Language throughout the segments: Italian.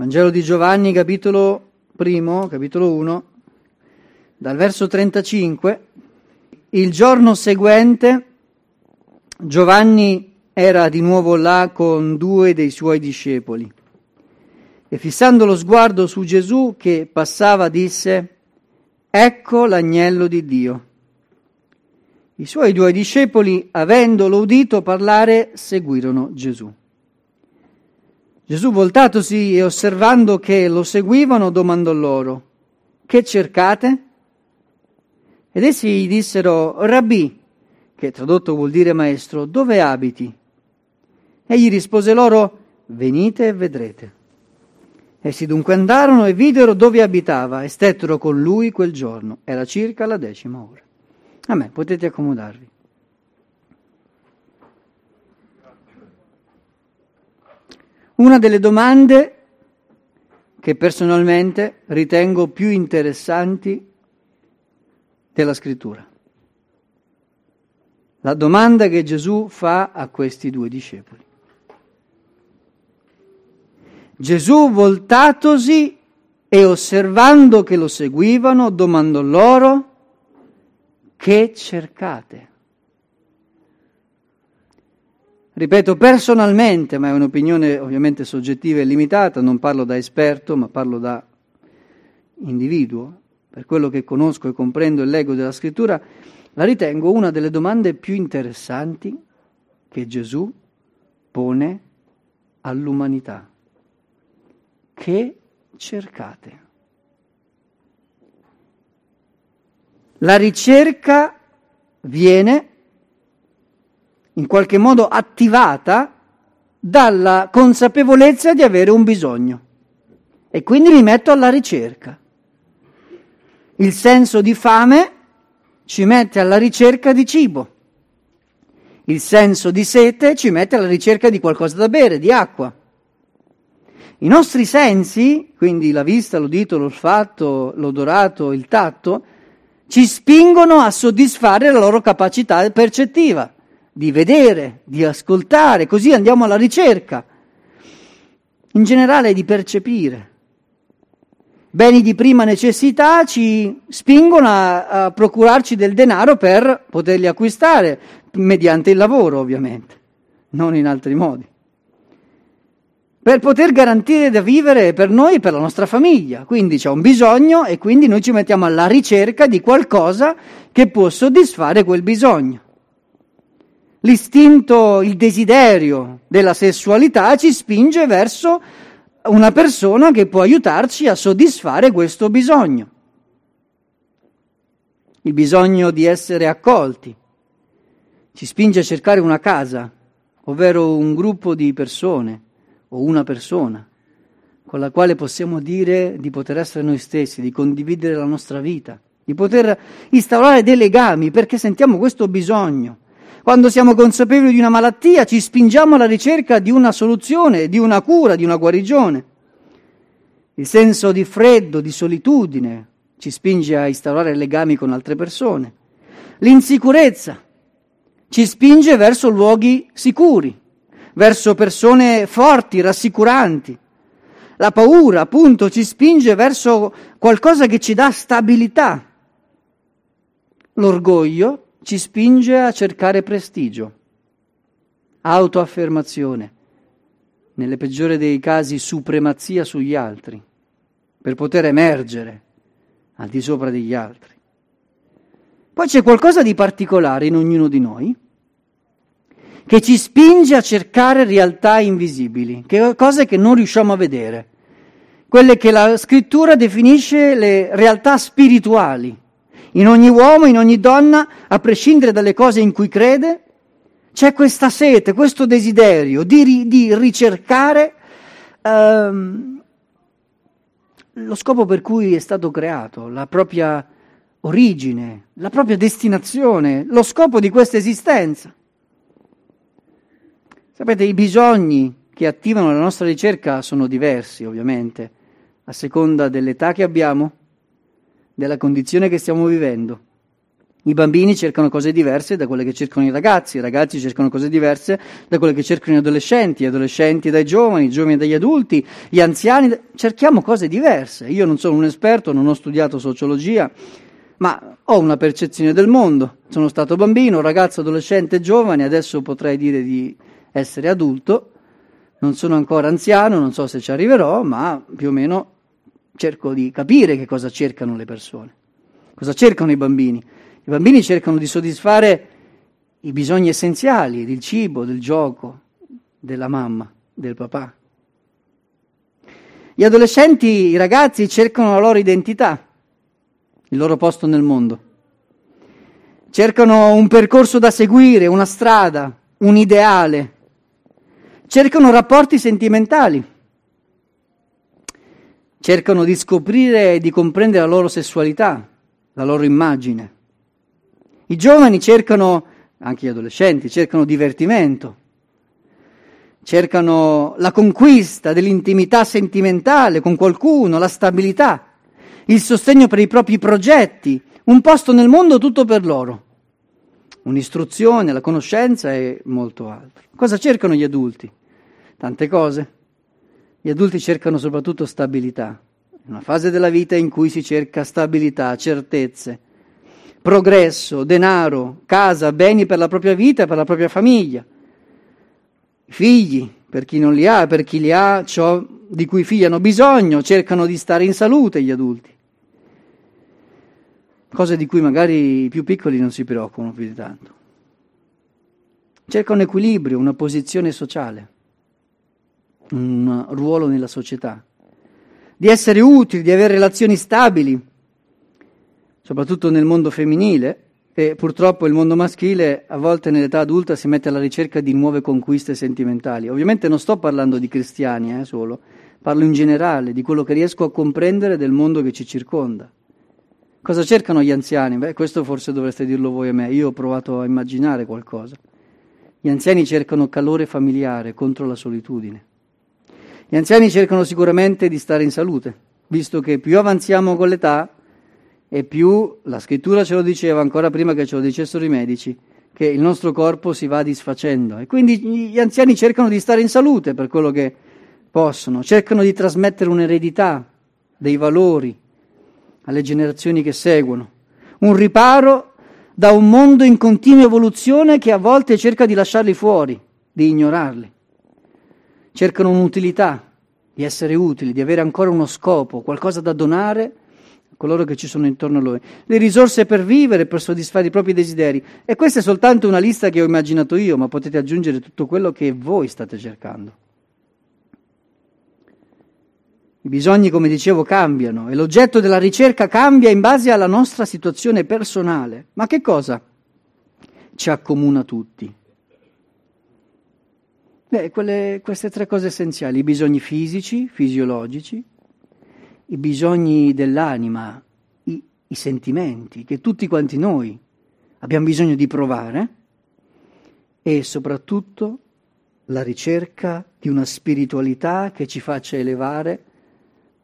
Vangelo di Giovanni, capitolo primo, capitolo 1, dal verso 35. Il giorno seguente Giovanni era di nuovo là con due dei suoi discepoli e fissando lo sguardo su Gesù che passava disse, Ecco l'agnello di Dio. I suoi due discepoli, avendolo udito parlare, seguirono Gesù. Gesù, voltatosi e osservando che lo seguivano, domandò loro, Che cercate? Ed essi gli dissero, Rabbì, che tradotto vuol dire maestro, dove abiti? Egli rispose loro, Venite e vedrete. Essi dunque andarono e videro dove abitava e stettero con lui quel giorno. Era circa la decima ora. A me, potete accomodarvi. Una delle domande che personalmente ritengo più interessanti della scrittura. La domanda che Gesù fa a questi due discepoli. Gesù, voltatosi e osservando che lo seguivano, domandò loro, che cercate? Ripeto, personalmente, ma è un'opinione ovviamente soggettiva e limitata, non parlo da esperto, ma parlo da individuo, per quello che conosco e comprendo e leggo della scrittura, la ritengo una delle domande più interessanti che Gesù pone all'umanità che cercate. La ricerca viene in qualche modo attivata dalla consapevolezza di avere un bisogno e quindi mi metto alla ricerca. Il senso di fame ci mette alla ricerca di cibo. Il senso di sete ci mette alla ricerca di qualcosa da bere, di acqua. I nostri sensi, quindi la vista, l'udito, l'olfatto, l'odorato, il tatto, ci spingono a soddisfare la loro capacità percettiva, di vedere, di ascoltare, così andiamo alla ricerca, in generale di percepire. Beni di prima necessità ci spingono a, a procurarci del denaro per poterli acquistare, mediante il lavoro ovviamente, non in altri modi per poter garantire da vivere per noi e per la nostra famiglia. Quindi c'è un bisogno e quindi noi ci mettiamo alla ricerca di qualcosa che può soddisfare quel bisogno. L'istinto, il desiderio della sessualità ci spinge verso una persona che può aiutarci a soddisfare questo bisogno. Il bisogno di essere accolti ci spinge a cercare una casa, ovvero un gruppo di persone o una persona con la quale possiamo dire di poter essere noi stessi, di condividere la nostra vita, di poter instaurare dei legami perché sentiamo questo bisogno. Quando siamo consapevoli di una malattia ci spingiamo alla ricerca di una soluzione, di una cura, di una guarigione. Il senso di freddo, di solitudine ci spinge a instaurare legami con altre persone. L'insicurezza ci spinge verso luoghi sicuri, verso persone forti, rassicuranti. La paura, appunto, ci spinge verso qualcosa che ci dà stabilità. L'orgoglio ci spinge a cercare prestigio, autoaffermazione, nelle peggiori dei casi supremazia sugli altri, per poter emergere al di sopra degli altri. Poi c'è qualcosa di particolare in ognuno di noi che ci spinge a cercare realtà invisibili, che cose che non riusciamo a vedere, quelle che la scrittura definisce le realtà spirituali. In ogni uomo, in ogni donna, a prescindere dalle cose in cui crede, c'è questa sete, questo desiderio di, di ricercare ehm, lo scopo per cui è stato creato, la propria origine, la propria destinazione, lo scopo di questa esistenza. Sapete, i bisogni che attivano la nostra ricerca sono diversi, ovviamente, a seconda dell'età che abbiamo, della condizione che stiamo vivendo. I bambini cercano cose diverse da quelle che cercano i ragazzi, i ragazzi cercano cose diverse da quelle che cercano gli adolescenti, gli adolescenti dai giovani, i giovani dagli adulti, gli anziani, cerchiamo cose diverse. Io non sono un esperto, non ho studiato sociologia, ma ho una percezione del mondo. Sono stato bambino, ragazzo, adolescente, giovane, adesso potrei dire di essere adulto, non sono ancora anziano, non so se ci arriverò, ma più o meno cerco di capire che cosa cercano le persone, cosa cercano i bambini. I bambini cercano di soddisfare i bisogni essenziali del cibo, del gioco, della mamma, del papà. Gli adolescenti, i ragazzi cercano la loro identità, il loro posto nel mondo. Cercano un percorso da seguire, una strada, un ideale. Cercano rapporti sentimentali. Cercano di scoprire e di comprendere la loro sessualità, la loro immagine. I giovani cercano, anche gli adolescenti, cercano divertimento, cercano la conquista dell'intimità sentimentale con qualcuno, la stabilità, il sostegno per i propri progetti, un posto nel mondo tutto per loro, un'istruzione, la conoscenza e molto altro. Cosa cercano gli adulti? Tante cose. Gli adulti cercano soprattutto stabilità, una fase della vita in cui si cerca stabilità, certezze progresso, denaro, casa, beni per la propria vita e per la propria famiglia. Figli, per chi non li ha, per chi li ha, ciò di cui i figli hanno bisogno, cercano di stare in salute gli adulti. Cose di cui magari i più piccoli non si preoccupano più di tanto. Cerca un equilibrio, una posizione sociale, un ruolo nella società, di essere utili, di avere relazioni stabili, soprattutto nel mondo femminile, e purtroppo il mondo maschile a volte nell'età adulta si mette alla ricerca di nuove conquiste sentimentali. Ovviamente non sto parlando di cristiani eh, solo, parlo in generale di quello che riesco a comprendere del mondo che ci circonda. Cosa cercano gli anziani? Beh, questo forse dovreste dirlo voi a me, io ho provato a immaginare qualcosa. Gli anziani cercano calore familiare contro la solitudine. Gli anziani cercano sicuramente di stare in salute, visto che più avanziamo con l'età, e più la scrittura ce lo diceva ancora prima che ce lo dicessero i medici, che il nostro corpo si va disfacendo e quindi gli anziani cercano di stare in salute per quello che possono, cercano di trasmettere un'eredità dei valori alle generazioni che seguono, un riparo da un mondo in continua evoluzione che a volte cerca di lasciarli fuori, di ignorarli. Cercano un'utilità, di essere utili, di avere ancora uno scopo, qualcosa da donare coloro che ci sono intorno a lui, le risorse per vivere, per soddisfare i propri desideri. E questa è soltanto una lista che ho immaginato io, ma potete aggiungere tutto quello che voi state cercando. I bisogni, come dicevo, cambiano e l'oggetto della ricerca cambia in base alla nostra situazione personale. Ma che cosa ci accomuna tutti? Beh, quelle, queste tre cose essenziali, i bisogni fisici, fisiologici, i bisogni dell'anima, i, i sentimenti che tutti quanti noi abbiamo bisogno di provare e soprattutto la ricerca di una spiritualità che ci faccia elevare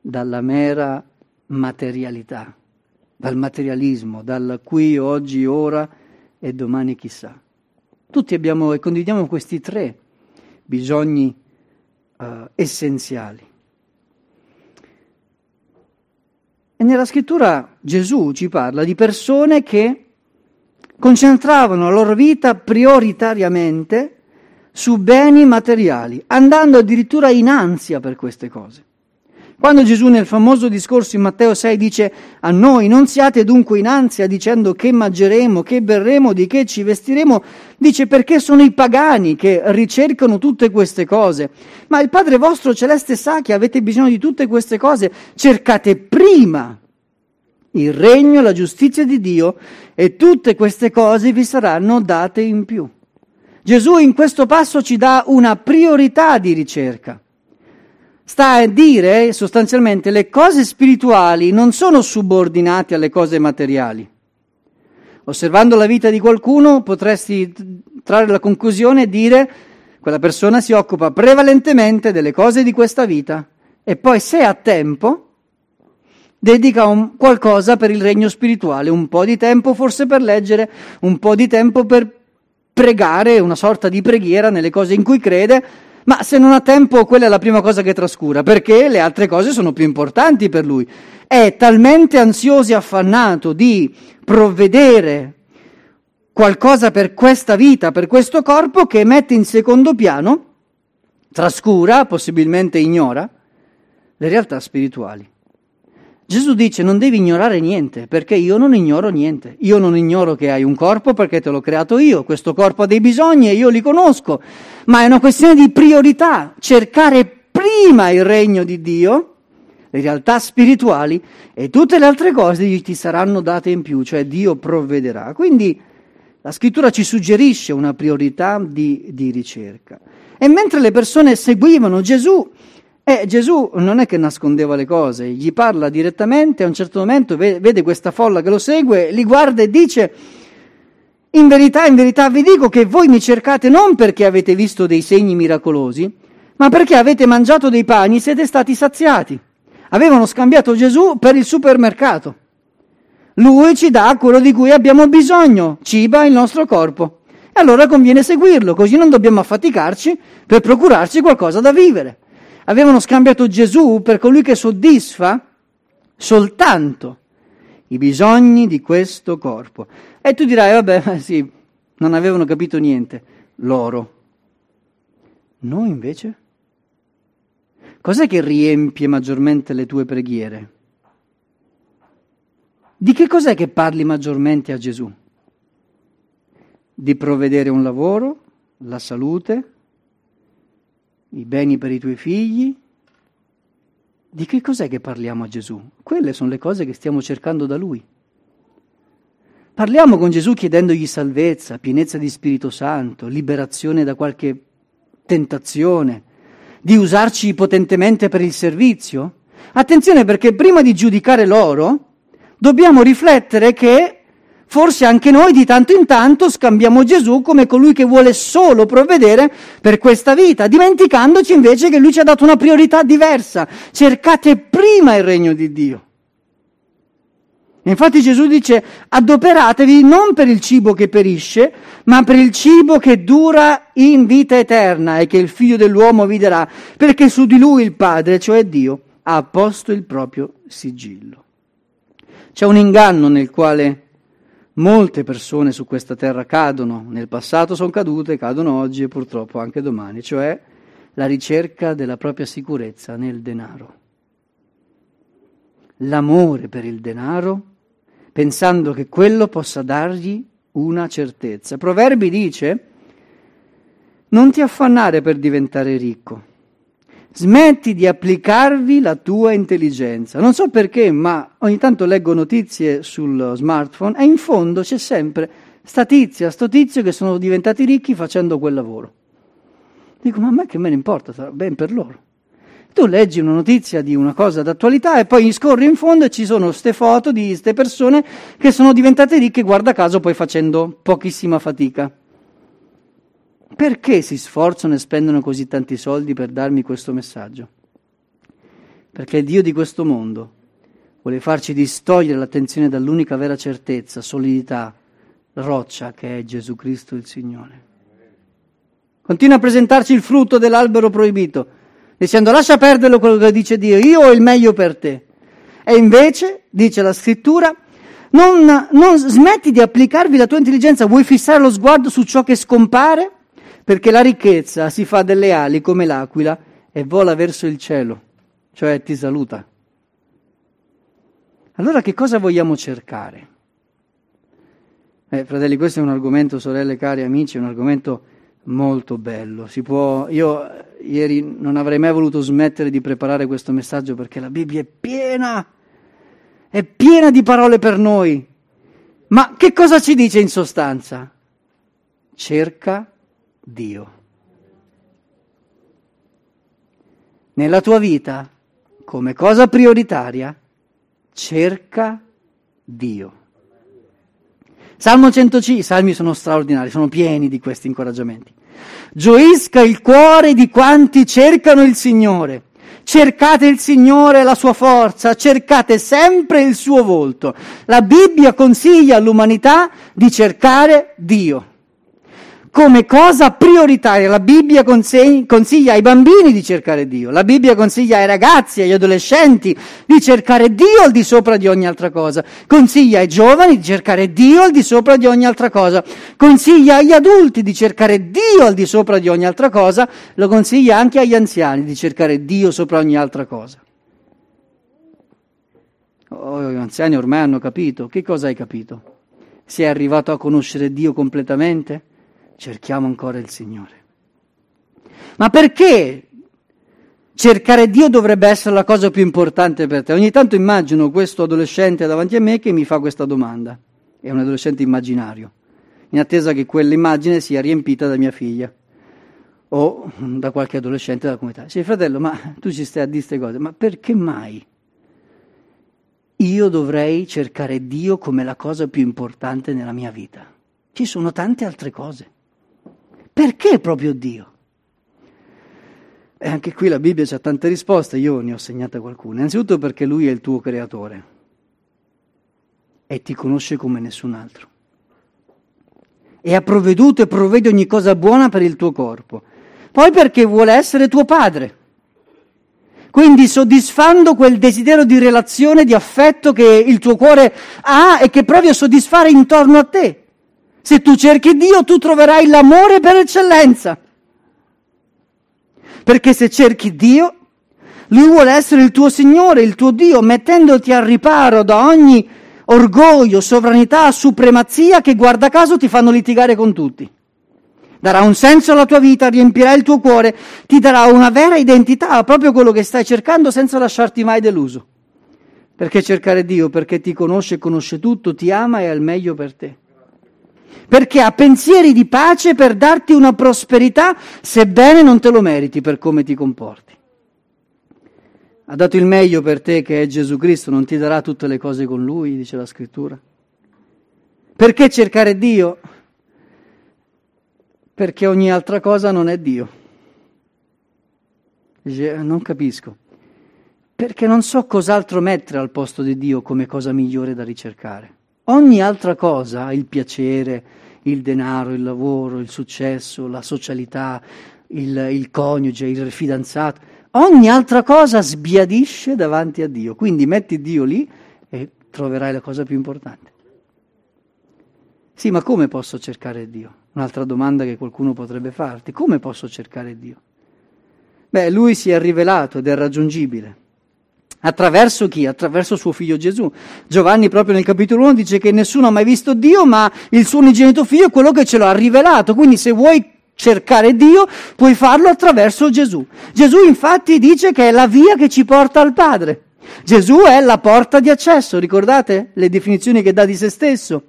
dalla mera materialità, dal materialismo, dal qui, oggi, ora e domani chissà. Tutti abbiamo e condividiamo questi tre bisogni uh, essenziali. E nella scrittura Gesù ci parla di persone che concentravano la loro vita prioritariamente su beni materiali, andando addirittura in ansia per queste cose. Quando Gesù nel famoso discorso in Matteo 6 dice a noi non siate dunque in ansia dicendo che mangeremo, che berremo, di che ci vestiremo, dice perché sono i pagani che ricercano tutte queste cose. Ma il Padre vostro celeste sa che avete bisogno di tutte queste cose, cercate prima il regno la giustizia di Dio e tutte queste cose vi saranno date in più. Gesù in questo passo ci dà una priorità di ricerca sta a dire sostanzialmente le cose spirituali non sono subordinate alle cose materiali. Osservando la vita di qualcuno potresti trarre la conclusione e dire quella persona si occupa prevalentemente delle cose di questa vita e poi se ha tempo dedica un, qualcosa per il regno spirituale, un po' di tempo forse per leggere, un po' di tempo per pregare, una sorta di preghiera nelle cose in cui crede, ma se non ha tempo quella è la prima cosa che trascura, perché le altre cose sono più importanti per lui. È talmente ansioso e affannato di provvedere qualcosa per questa vita, per questo corpo, che mette in secondo piano, trascura, possibilmente ignora, le realtà spirituali. Gesù dice non devi ignorare niente, perché io non ignoro niente. Io non ignoro che hai un corpo perché te l'ho creato io, questo corpo ha dei bisogni e io li conosco, ma è una questione di priorità, cercare prima il regno di Dio, le realtà spirituali e tutte le altre cose ti saranno date in più, cioè Dio provvederà. Quindi la scrittura ci suggerisce una priorità di, di ricerca. E mentre le persone seguivano Gesù, e Gesù non è che nascondeva le cose, gli parla direttamente, a un certo momento vede questa folla che lo segue, li guarda e dice, in verità, in verità vi dico che voi mi cercate non perché avete visto dei segni miracolosi, ma perché avete mangiato dei pani e siete stati saziati. Avevano scambiato Gesù per il supermercato. Lui ci dà quello di cui abbiamo bisogno, ciba il nostro corpo. E allora conviene seguirlo, così non dobbiamo affaticarci per procurarci qualcosa da vivere avevano scambiato Gesù per colui che soddisfa soltanto i bisogni di questo corpo. E tu dirai, vabbè, sì, non avevano capito niente, loro. Noi invece? Cos'è che riempie maggiormente le tue preghiere? Di che cos'è che parli maggiormente a Gesù? Di provvedere un lavoro, la salute, i beni per i tuoi figli. Di che cos'è che parliamo a Gesù? Quelle sono le cose che stiamo cercando da Lui. Parliamo con Gesù chiedendogli salvezza, pienezza di Spirito Santo, liberazione da qualche tentazione, di usarci potentemente per il servizio? Attenzione perché prima di giudicare loro dobbiamo riflettere che Forse anche noi di tanto in tanto scambiamo Gesù come colui che vuole solo provvedere per questa vita, dimenticandoci invece che lui ci ha dato una priorità diversa. Cercate prima il regno di Dio. Infatti Gesù dice adoperatevi non per il cibo che perisce, ma per il cibo che dura in vita eterna e che il figlio dell'uomo vi darà, perché su di lui il Padre, cioè Dio, ha posto il proprio sigillo. C'è un inganno nel quale Molte persone su questa terra cadono, nel passato sono cadute, cadono oggi e purtroppo anche domani, cioè la ricerca della propria sicurezza nel denaro. L'amore per il denaro, pensando che quello possa dargli una certezza. Proverbi dice, non ti affannare per diventare ricco Smetti di applicarvi la tua intelligenza. Non so perché, ma ogni tanto leggo notizie sul smartphone e in fondo c'è sempre sta tizia, sto tizio che sono diventati ricchi facendo quel lavoro. Dico, ma a me che me ne importa, sarà ben per loro. Tu leggi una notizia di una cosa d'attualità e poi scorri in fondo e ci sono queste foto di queste persone che sono diventate ricche, guarda caso, poi facendo pochissima fatica. Perché si sforzano e spendono così tanti soldi per darmi questo messaggio? Perché il Dio di questo mondo vuole farci distogliere l'attenzione dall'unica vera certezza, solidità, roccia che è Gesù Cristo il Signore. Continua a presentarci il frutto dell'albero proibito, dicendo lascia perdere quello che dice Dio, io ho il meglio per te. E invece, dice la scrittura, non, non smetti di applicarvi la tua intelligenza, vuoi fissare lo sguardo su ciò che scompare? Perché la ricchezza si fa delle ali come l'aquila e vola verso il cielo, cioè ti saluta. Allora che cosa vogliamo cercare? Eh, fratelli, questo è un argomento, sorelle, cari amici, è un argomento molto bello. Può, io ieri non avrei mai voluto smettere di preparare questo messaggio perché la Bibbia è piena, è piena di parole per noi. Ma che cosa ci dice in sostanza? Cerca Dio. Nella tua vita, come cosa prioritaria, cerca Dio. Salmo 105, i salmi sono straordinari, sono pieni di questi incoraggiamenti. Gioisca il cuore di quanti cercano il Signore. Cercate il Signore e la sua forza, cercate sempre il suo volto. La Bibbia consiglia all'umanità di cercare Dio come cosa prioritaria. La Bibbia consiglia ai bambini di cercare Dio, la Bibbia consiglia ai ragazzi, agli adolescenti di cercare Dio al di sopra di ogni altra cosa, consiglia ai giovani di cercare Dio al di sopra di ogni altra cosa, consiglia agli adulti di cercare Dio al di sopra di ogni altra cosa, lo consiglia anche agli anziani di cercare Dio sopra ogni altra cosa. Oh, gli anziani ormai hanno capito. Che cosa hai capito? Sei arrivato a conoscere Dio completamente? Cerchiamo ancora il Signore. Ma perché cercare Dio dovrebbe essere la cosa più importante per te? Ogni tanto immagino questo adolescente davanti a me che mi fa questa domanda. È un adolescente immaginario, in attesa che quell'immagine sia riempita da mia figlia o da qualche adolescente della comunità. Sì, fratello, ma tu ci stai a dire queste cose, ma perché mai io dovrei cercare Dio come la cosa più importante nella mia vita? Ci sono tante altre cose. Perché proprio Dio? E anche qui la Bibbia ha tante risposte, io ne ho segnate qualcuna. Innanzitutto perché Lui è il tuo creatore e ti conosce come nessun altro. E ha provveduto e provvede ogni cosa buona per il tuo corpo. Poi perché vuole essere tuo padre. Quindi soddisfando quel desiderio di relazione, di affetto che il tuo cuore ha e che provi a soddisfare intorno a te. Se tu cerchi Dio, tu troverai l'amore per eccellenza. Perché se cerchi Dio, Lui vuole essere il tuo Signore, il tuo Dio, mettendoti al riparo da ogni orgoglio, sovranità, supremazia che guarda caso ti fanno litigare con tutti. Darà un senso alla tua vita, riempirà il tuo cuore, ti darà una vera identità, proprio quello che stai cercando senza lasciarti mai deluso. Perché cercare Dio? Perché ti conosce, conosce tutto, ti ama e ha il meglio per te perché ha pensieri di pace per darti una prosperità, sebbene non te lo meriti per come ti comporti. Ha dato il meglio per te che è Gesù Cristo, non ti darà tutte le cose con Lui, dice la scrittura. Perché cercare Dio? Perché ogni altra cosa non è Dio. Dice, non capisco. Perché non so cos'altro mettere al posto di Dio come cosa migliore da ricercare. Ogni altra cosa, il piacere, il denaro, il lavoro, il successo, la socialità, il, il coniuge, il fidanzato, ogni altra cosa sbiadisce davanti a Dio. Quindi metti Dio lì e troverai la cosa più importante. Sì, ma come posso cercare Dio? Un'altra domanda che qualcuno potrebbe farti. Come posso cercare Dio? Beh, lui si è rivelato ed è raggiungibile. Attraverso chi? Attraverso suo figlio Gesù. Giovanni proprio nel capitolo 1 dice che nessuno ha mai visto Dio, ma il suo unigenito figlio è quello che ce lo ha rivelato. Quindi se vuoi cercare Dio, puoi farlo attraverso Gesù. Gesù infatti dice che è la via che ci porta al Padre. Gesù è la porta di accesso, ricordate le definizioni che dà di se stesso?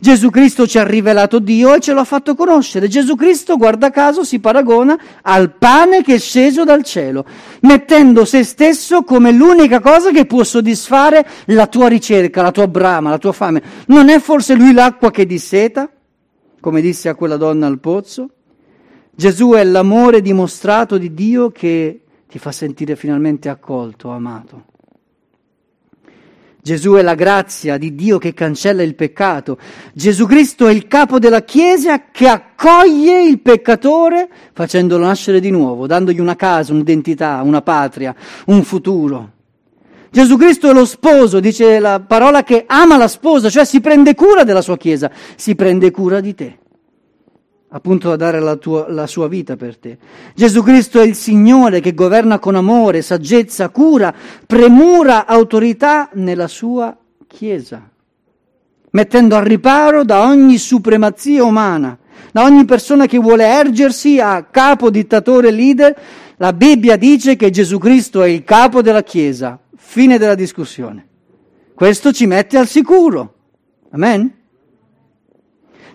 Gesù Cristo ci ha rivelato Dio e ce l'ha fatto conoscere. Gesù Cristo, guarda caso, si paragona al pane che è sceso dal cielo, mettendo se stesso come l'unica cosa che può soddisfare la tua ricerca, la tua brama, la tua fame. Non è forse lui l'acqua che disseta, come disse a quella donna al pozzo? Gesù è l'amore dimostrato di Dio che ti fa sentire finalmente accolto, amato. Gesù è la grazia di Dio che cancella il peccato. Gesù Cristo è il capo della Chiesa che accoglie il peccatore facendolo nascere di nuovo, dandogli una casa, un'identità, una patria, un futuro. Gesù Cristo è lo sposo, dice la parola che ama la sposa, cioè si prende cura della sua Chiesa, si prende cura di te appunto a dare la, tua, la, sua vita per te. Gesù Cristo è il Signore che governa con amore, saggezza, cura, premura, autorità nella sua Chiesa, mettendo al riparo da ogni supremazia umana, da ogni persona che vuole ergersi a capo, dittatore, leader. La Bibbia dice che Gesù Cristo è il capo della Chiesa. Fine della discussione. Questo ci mette al sicuro. Amen?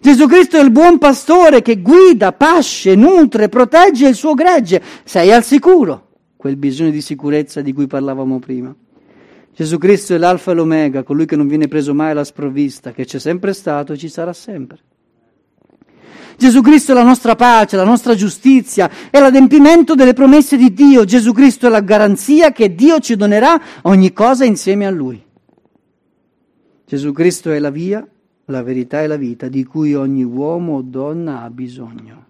Gesù Cristo è il buon pastore che guida, pasce, nutre, protegge il suo gregge. Sei al sicuro, quel bisogno di sicurezza di cui parlavamo prima. Gesù Cristo è l'alfa e l'omega, colui che non viene preso mai alla sprovvista, che c'è sempre stato e ci sarà sempre. Gesù Cristo è la nostra pace, la nostra giustizia, è l'adempimento delle promesse di Dio. Gesù Cristo è la garanzia che Dio ci donerà ogni cosa insieme a Lui. Gesù Cristo è la via, la verità e la vita di cui ogni uomo o donna ha bisogno.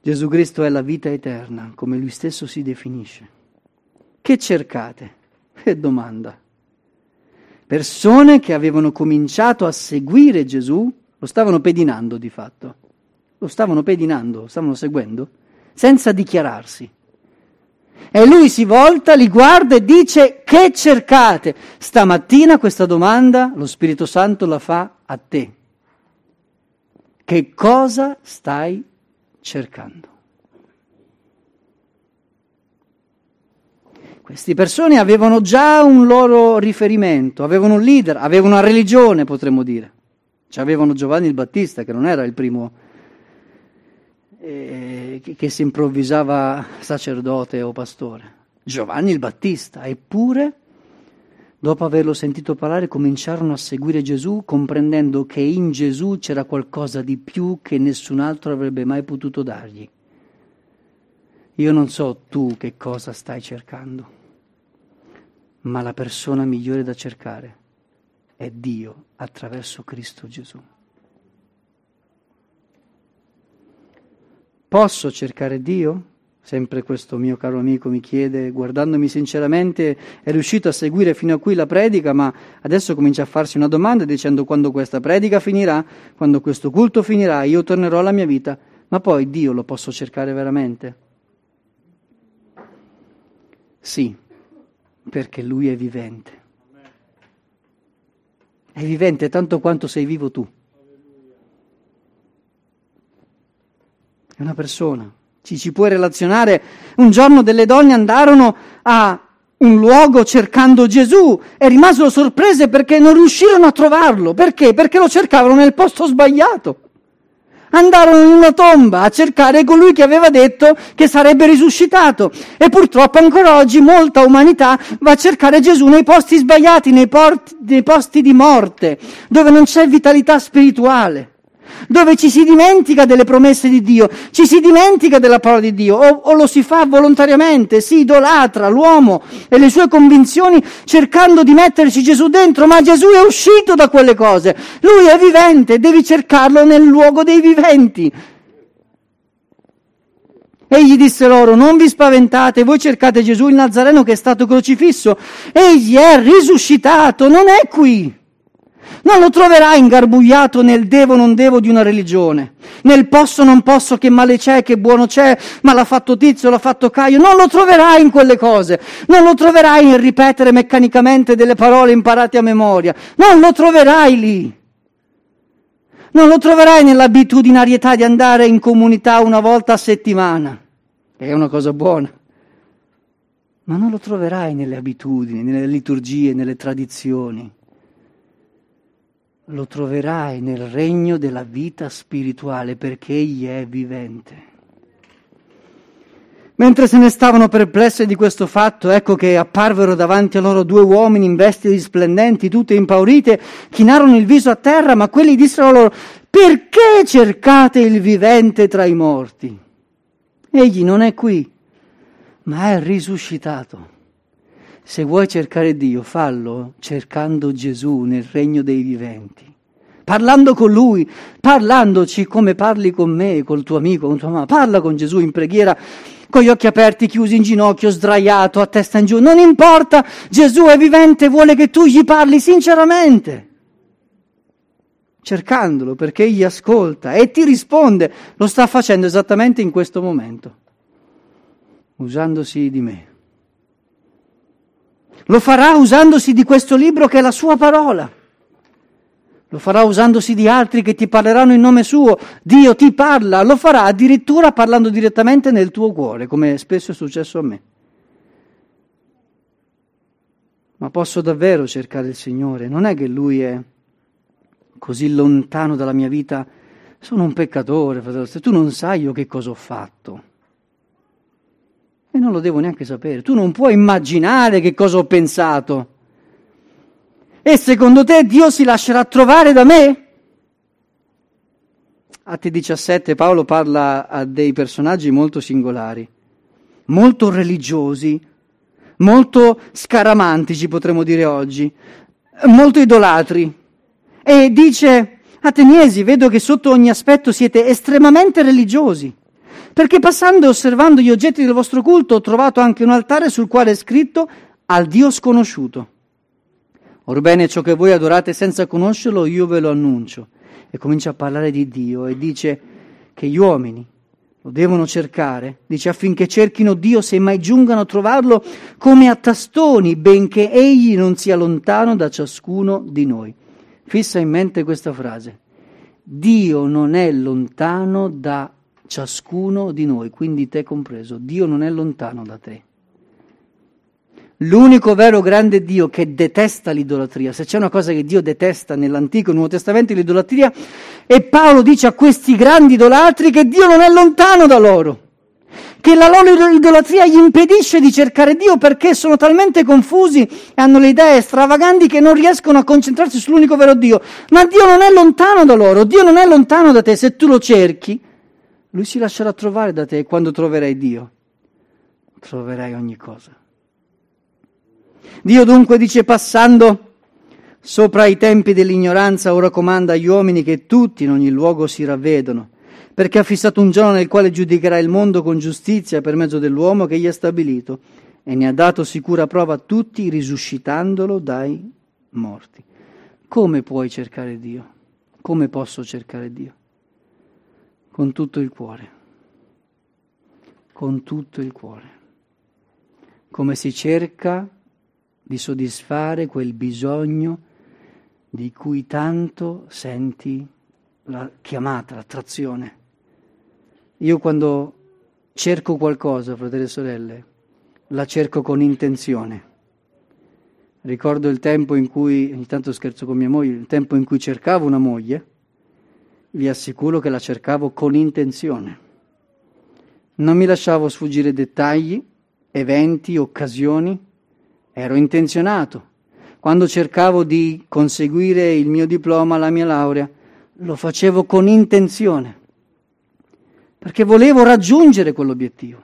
Gesù Cristo è la vita eterna, come Lui stesso si definisce. Che cercate? Che domanda. Persone che avevano cominciato a seguire Gesù lo stavano pedinando di fatto. Lo stavano pedinando, lo stavano seguendo, senza dichiararsi. E lui si volta, li guarda e dice che cercate? Stamattina questa domanda lo Spirito Santo la fa a te. Che cosa stai cercando? Queste persone avevano già un loro riferimento, avevano un leader, avevano una religione, potremmo dire. Ci avevano Giovanni il Battista, che non era il primo eh, che, si improvvisava sacerdote o pastore. Giovanni il Battista, eppure, dopo averlo sentito parlare, cominciarono a seguire Gesù, comprendendo che in Gesù c'era qualcosa di più che nessun altro avrebbe mai potuto dargli. Io non so tu che cosa stai cercando ma la persona migliore da cercare è Dio attraverso Cristo Gesù. Posso cercare Dio? Sempre questo mio caro amico mi chiede, guardandomi sinceramente, è riuscito a seguire fino a qui la predica, ma adesso comincia a farsi una domanda dicendo quando questa predica finirà, quando questo culto finirà, io tornerò alla mia vita, ma poi Dio lo posso cercare veramente? Sì, perché Lui è vivente. È vivente tanto quanto sei vivo tu. È una persona. Ci ci puoi relazionare. Un giorno delle donne andarono a un luogo cercando Gesù e rimasero sorprese perché non riuscirono a trovarlo. Perché? Perché lo cercavano nel posto sbagliato andarono in una tomba a cercare colui che aveva detto che sarebbe risuscitato. E purtroppo ancora oggi molta umanità va a cercare Gesù nei posti sbagliati, nei, porti, nei posti di morte, dove non c'è vitalità spirituale dove ci si dimentica delle promesse di Dio, ci si dimentica della parola di Dio, o, o, lo si fa volontariamente, si idolatra l'uomo e le sue convinzioni cercando di metterci Gesù dentro, ma Gesù è uscito da quelle cose, lui è vivente, devi cercarlo nel luogo dei viventi. Egli disse loro, non vi spaventate, voi cercate Gesù il Nazareno che è stato crocifisso, egli è risuscitato, non è qui. Non lo troverai ingarbugliato nel devo non devo di una religione, nel posso non posso, che male c'è, che buono c'è, ma l'ha fatto Tizio, l'ha fatto Caio. Non lo troverai in quelle cose, non lo troverai in ripetere meccanicamente delle parole imparate a memoria, non lo troverai lì. Non lo troverai nell'abitudinarietà di andare in comunità una volta a settimana, è una cosa buona. Ma non lo troverai nelle abitudini, nelle liturgie, nelle tradizioni lo troverai nel regno della vita spirituale perché egli è vivente. Mentre se ne stavano perplessi di questo fatto, ecco che apparvero davanti a loro due uomini in vesti risplendenti, tutte impaurite, chinarono il viso a terra, ma quelli dissero loro, perché cercate il vivente tra i morti? Egli non è qui, ma è risuscitato. Se vuoi cercare Dio, fallo cercando Gesù nel regno dei viventi. Parlando con Lui, parlandoci come parli con me, col tuo amico, con tua mamma. Parla con Gesù in preghiera, con gli occhi aperti, chiusi in ginocchio, sdraiato, a testa in giù. Non importa, Gesù è vivente, vuole che tu gli parli sinceramente. Cercandolo perché egli ascolta e ti risponde. Lo sta facendo esattamente in questo momento, usandosi di me. Lo farà usandosi di questo libro che è la sua parola. Lo farà usandosi di altri che ti parleranno in nome suo. Dio ti parla, lo farà addirittura parlando direttamente nel tuo cuore, come spesso è successo a me. Ma posso davvero cercare il Signore? Non è che Lui è così lontano dalla mia vita. Sono un peccatore, fratello. Se tu non sai io che cosa ho fatto. E non lo devo neanche sapere. Tu non puoi immaginare che cosa ho pensato. E secondo te Dio si lascerà trovare da me? Atti 17 Paolo parla a dei personaggi molto singolari, molto religiosi, molto scaramantici potremmo dire oggi, molto idolatri. E dice, Ateniesi, vedo che sotto ogni aspetto siete estremamente religiosi, perché passando e osservando gli oggetti del vostro culto ho trovato anche un altare sul quale è scritto al Dio sconosciuto. Orbene, ciò che voi adorate senza conoscerlo, io ve lo annuncio. E comincia a parlare di Dio e dice che gli uomini lo devono cercare, dice affinché cerchino Dio se mai giungano a trovarlo come a tastoni, benché egli non sia lontano da ciascuno di noi. Fissa in mente questa frase. Dio non è lontano da ciascuno di noi, quindi te compreso. Dio non è lontano da te. L'unico vero grande Dio che detesta l'idolatria, se c'è una cosa che Dio detesta nell'Antico e Nuovo Testamento è l'idolatria, e Paolo dice a questi grandi idolatri che Dio non è lontano da loro, che la loro idolatria gli impedisce di cercare Dio perché sono talmente confusi e hanno le idee stravaganti che non riescono a concentrarsi sull'unico vero Dio. Ma Dio non è lontano da loro, Dio non è lontano da te, se tu lo cerchi, Lui si lascerà trovare da te e quando troverai Dio, troverai ogni cosa. Dio dunque dice passando sopra i tempi dell'ignoranza, ora comanda agli uomini che tutti in ogni luogo si ravvedano, perché ha fissato un giorno nel quale giudicherà il mondo con giustizia per mezzo dell'uomo che gli ha stabilito e ne ha dato sicura prova a tutti risuscitandolo dai morti. Come puoi cercare Dio? Come posso cercare Dio? Con tutto il cuore. Con tutto il cuore. Come si cerca di soddisfare quel bisogno di cui tanto senti la chiamata, l'attrazione. Io quando cerco qualcosa, fratelli e sorelle, la cerco con intenzione. Ricordo il tempo in cui, ogni tanto scherzo con mia moglie, il tempo in cui cercavo una moglie, vi assicuro che la cercavo con intenzione. Non mi lasciavo sfuggire dettagli, eventi, occasioni, ero intenzionato. Quando cercavo di conseguire il mio diploma, la mia laurea, lo facevo con intenzione, perché volevo raggiungere quell'obiettivo.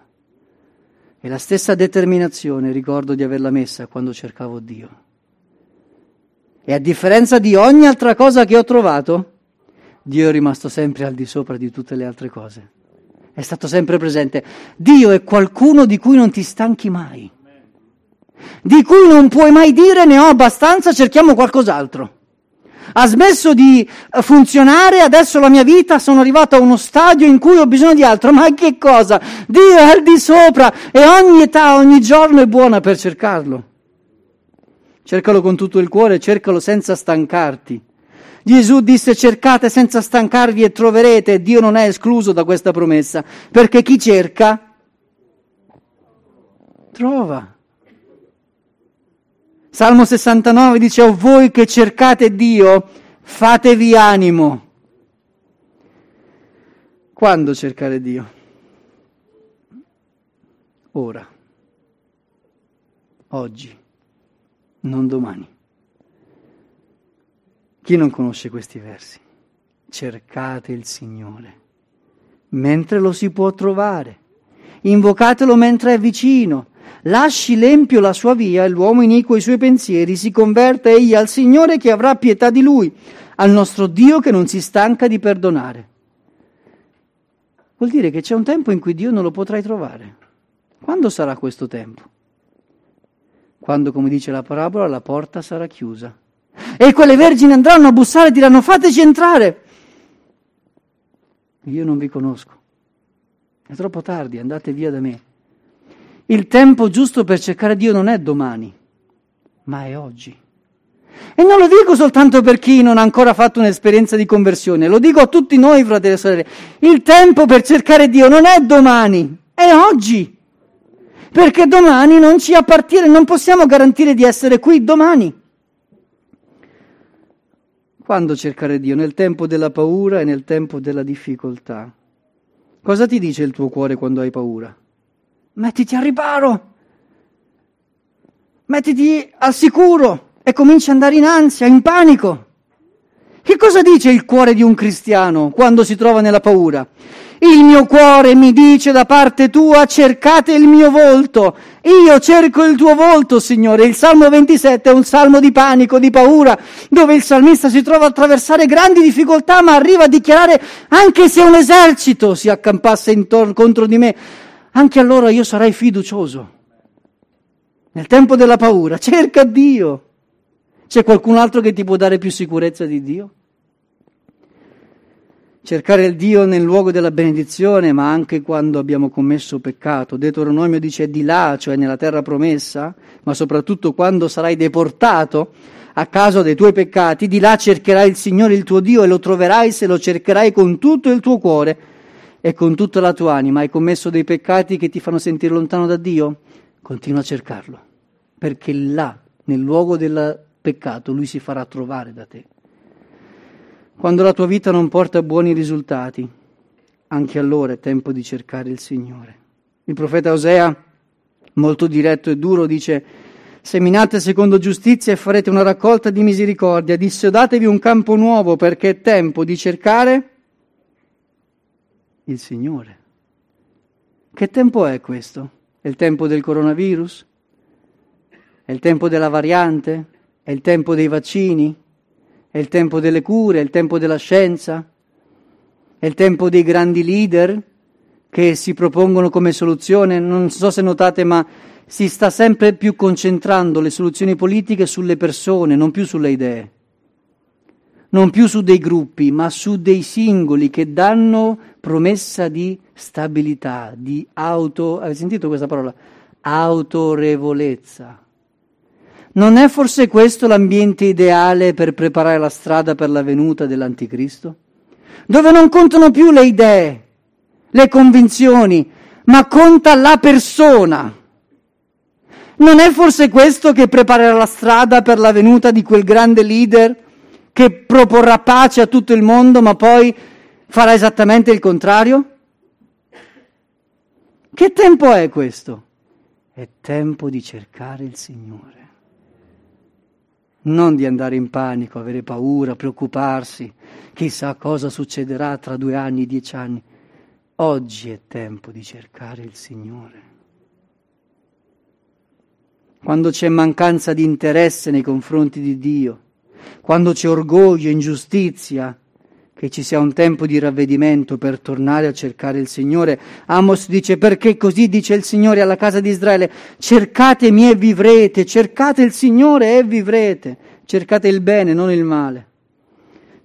E la stessa determinazione ricordo di averla messa quando cercavo Dio. E a differenza di ogni altra cosa che ho trovato, Dio è rimasto sempre al di sopra di tutte le altre cose. È stato sempre presente. Dio è qualcuno di cui non ti stanchi mai di cui non puoi mai dire ne ho abbastanza, cerchiamo qualcos'altro. Ha smesso di funzionare, adesso la mia vita sono arrivato a uno stadio in cui ho bisogno di altro, ma che cosa? Dio è al di sopra e ogni età, ogni giorno è buona per cercarlo. Cercalo con tutto il cuore, cercalo senza stancarti. Gesù disse cercate senza stancarvi e troverete, Dio non è escluso da questa promessa, perché chi cerca trova. Salmo 69 dice, o voi che cercate Dio, fatevi animo. Quando cercare Dio? Ora, oggi, non domani. Chi non conosce questi versi? Cercate il Signore mentre lo si può trovare, invocatelo mentre è vicino Lasci l'empio la sua via e l'uomo iniquo i suoi pensieri, si converta egli al Signore che avrà pietà di lui, al nostro Dio che non si stanca di perdonare. Vuol dire che c'è un tempo in cui Dio non lo potrai trovare. Quando sarà questo tempo? Quando, come dice la parabola, la porta sarà chiusa. E quelle vergini andranno a bussare e diranno fateci entrare. Io non vi conosco. È troppo tardi, andate via da me. Il tempo giusto per cercare Dio non è domani, ma è oggi. E non lo dico soltanto per chi non ha ancora fatto un'esperienza di conversione, lo dico a tutti noi, fratelli e sorelle. Il tempo per cercare Dio non è domani, è oggi. Perché domani non ci appartiene, non possiamo garantire di essere qui domani. Quando cercare Dio? Nel tempo della paura e nel tempo della difficoltà. Cosa ti dice il tuo cuore quando hai paura? mettiti al riparo, mettiti al sicuro e cominci ad andare in ansia, in panico. Che cosa dice il cuore di un cristiano quando si trova nella paura? Il mio cuore mi dice da parte tua cercate il mio volto. Io cerco il tuo volto, Signore. Il Salmo 27 è un salmo di panico, di paura, dove il salmista si trova a attraversare grandi difficoltà, ma arriva a dichiarare anche se un esercito si accampasse intorno contro di me, anche allora io sarei fiducioso. Nel tempo della paura, cerca Dio. C'è qualcun altro che ti può dare più sicurezza di Dio? Cercare il Dio nel luogo della benedizione, ma anche quando abbiamo commesso peccato. Deuteronomio dice di là, cioè nella terra promessa, ma soprattutto quando sarai deportato a causa dei tuoi peccati, di là cercherai il Signore il tuo Dio e lo troverai se lo cercherai con tutto il tuo cuore e con tutta la tua anima. Hai commesso dei peccati che ti fanno sentire lontano da Dio? Continua a cercarlo, perché là, nel luogo del peccato, Lui si farà trovare da te. Quando la tua vita non porta buoni risultati, anche allora è tempo di cercare il Signore. Il profeta Osea, molto diretto e duro, dice Seminate secondo giustizia e farete una raccolta di misericordia, dissodatevi un campo nuovo perché è tempo di cercare il Signore. Che tempo è questo? È il tempo del coronavirus? È il tempo della variante? È il tempo dei vaccini? È il tempo delle cure, è il tempo della scienza, è il tempo dei grandi leader che si propongono come soluzione. Non so se notate, ma si sta sempre più concentrando le soluzioni politiche sulle persone, non più sulle idee. Non più su dei gruppi, ma su dei singoli che danno promessa di stabilità, di auto. Avete sentito questa parola? Autorevolezza. Non è forse questo l'ambiente ideale per preparare la strada per la venuta dell'anticristo? Dove non contano più le idee, le convinzioni, ma conta la persona. Non è forse questo che preparerà la strada per la venuta di quel grande leader che proporrà pace a tutto il mondo, ma poi farà esattamente il contrario? Che tempo è questo? È tempo di cercare il Signore non di andare in panico, avere paura, preoccuparsi, chissà cosa succederà tra due anni, dieci anni. Oggi è tempo di cercare il Signore. Quando c'è mancanza di interesse nei confronti di Dio, quando c'è orgoglio, ingiustizia, che ci sia un tempo di ravvedimento per tornare a cercare il Signore. Amos dice perché così dice il Signore alla casa di Israele, cercatemi e vivrete, cercate il Signore e vivrete, cercate il bene, non il male.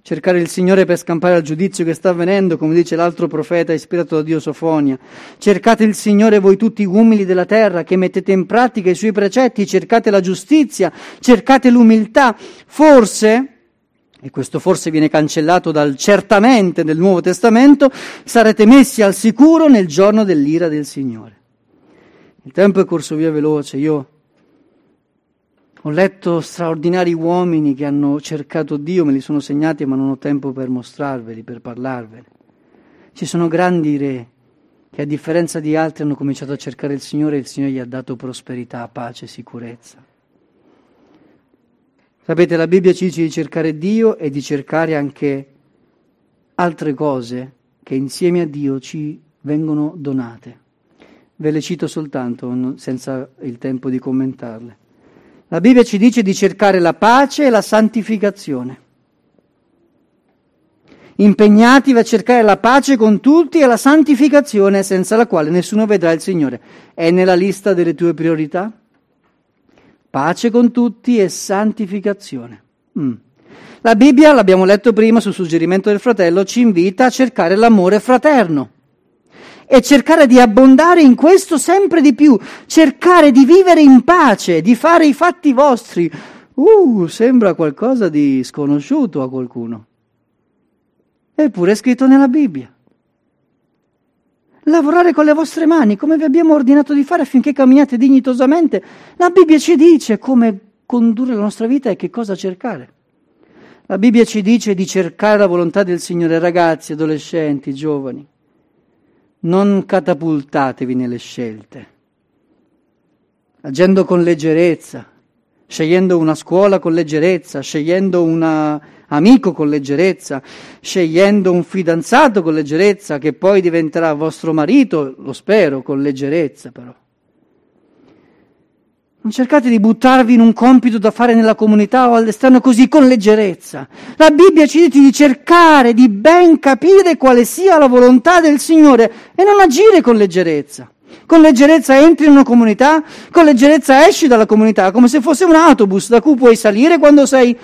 Cercare il Signore per scampare al giudizio che sta avvenendo, come dice l'altro profeta ispirato da Dio Sofonia. Cercate il Signore voi tutti umili della terra, che mettete in pratica i suoi precetti, cercate la giustizia, cercate l'umiltà. Forse, e questo forse viene cancellato dal certamente nel Nuovo Testamento, sarete messi al sicuro nel giorno dell'ira del Signore. Il tempo è corso via veloce, io ho letto straordinari uomini che hanno cercato Dio, me li sono segnati ma non ho tempo per mostrarveli, per parlarvene. Ci sono grandi re che a differenza di altri hanno cominciato a cercare il Signore e il Signore gli ha dato prosperità, pace, sicurezza. Sapete, la Bibbia ci dice di cercare Dio e di cercare anche altre cose che insieme a Dio ci vengono donate. Ve le cito soltanto, senza il tempo di commentarle. La Bibbia ci dice di cercare la pace e la santificazione. Impegnatevi a cercare la pace con tutti e la santificazione senza la quale nessuno vedrà il Signore. È nella lista delle tue priorità? Pace con tutti e santificazione. Mm. La Bibbia, l'abbiamo letto prima sul suggerimento del fratello, ci invita a cercare l'amore fraterno e cercare di abbondare in questo sempre di più, cercare di vivere in pace, di fare i fatti vostri. Uh, sembra qualcosa di sconosciuto a qualcuno. Eppure è scritto nella Bibbia lavorare con le vostre mani, come vi abbiamo ordinato di fare affinché camminiate dignitosamente. La Bibbia ci dice come condurre la nostra vita e che cosa cercare. La Bibbia ci dice di cercare la volontà del Signore, ragazzi, adolescenti, giovani. Non catapultatevi nelle scelte, agendo con leggerezza, scegliendo una scuola con leggerezza, scegliendo una amico con leggerezza, scegliendo un fidanzato con leggerezza che poi diventerà vostro marito, lo spero, con leggerezza però. Non cercate di buttarvi in un compito da fare nella comunità o all'esterno così con leggerezza. La Bibbia ci dice di cercare di ben capire quale sia la volontà del Signore e non agire con leggerezza. Con leggerezza entri in una comunità, con leggerezza esci dalla comunità, come se fosse un autobus da cui puoi salire quando sei,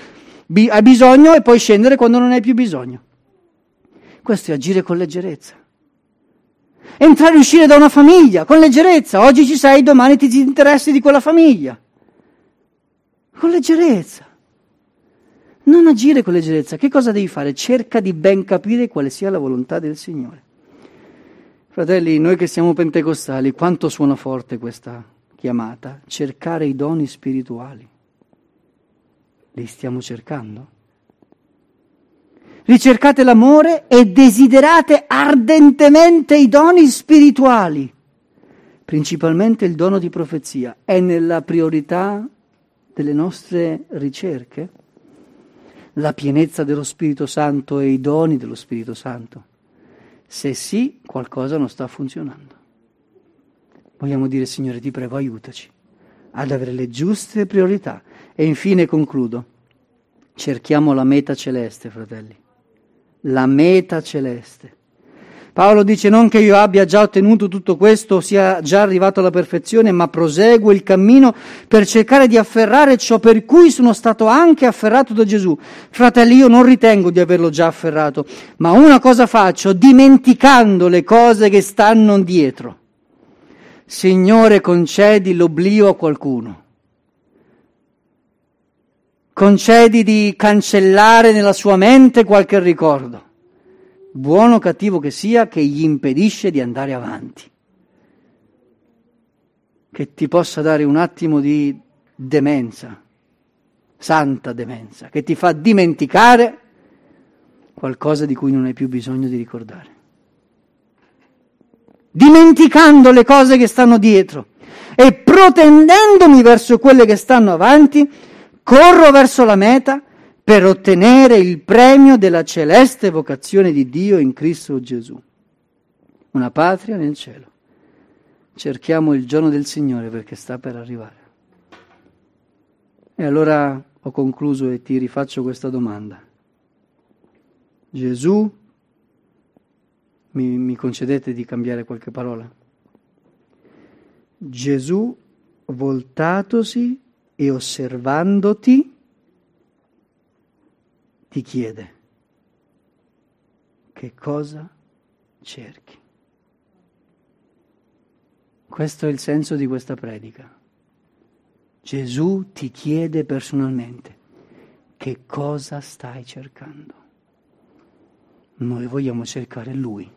hai bisogno e poi scendere quando non hai più bisogno. Questo è agire con leggerezza entrare e uscire da una famiglia con leggerezza. Oggi ci sei, domani ti interessi di quella famiglia. Con leggerezza. Non agire con leggerezza. Che cosa devi fare? Cerca di ben capire quale sia la volontà del Signore. Fratelli, noi che siamo pentecostali, quanto suona forte questa chiamata? Cercare i doni spirituali. Li stiamo cercando? ricercate l'amore e desiderate ardentemente i doni spirituali, principalmente il dono di profezia. È nella priorità delle nostre ricerche la pienezza dello Spirito Santo e i doni dello Spirito Santo? Se sì, qualcosa non sta funzionando. Vogliamo dire, Signore, ti prego, aiutaci ad avere le giuste priorità. E infine concludo. Cerchiamo la meta celeste, fratelli la meta celeste. Paolo dice non che io abbia già ottenuto tutto questo, sia già arrivato alla perfezione, ma proseguo il cammino per cercare di afferrare ciò per cui sono stato anche afferrato da Gesù. Fratelli, io non ritengo di averlo già afferrato, ma una cosa faccio, dimenticando le cose che stanno dietro. Signore, concedi l'oblio a qualcuno. Concedi di cancellare nella sua mente qualche ricordo, buono o cattivo che sia, che gli impedisce di andare avanti. Che ti possa dare un attimo di demenza, santa demenza, che ti fa dimenticare qualcosa di cui non hai più bisogno di ricordare. Dimenticando le cose che stanno dietro e protendendomi verso quelle che stanno avanti, corro verso la meta per ottenere il premio della celeste vocazione di Dio in Cristo Gesù. Una patria nel cielo. Cerchiamo il giorno del Signore perché sta per arrivare. E allora ho concluso e ti rifaccio questa domanda. Gesù, mi, mi concedete di cambiare qualche parola? Gesù, voltatosi e osservandoti ti chiede che cosa cerchi. Questo è il senso di questa predica. Gesù ti chiede personalmente che cosa stai cercando. Noi vogliamo cercare Lui.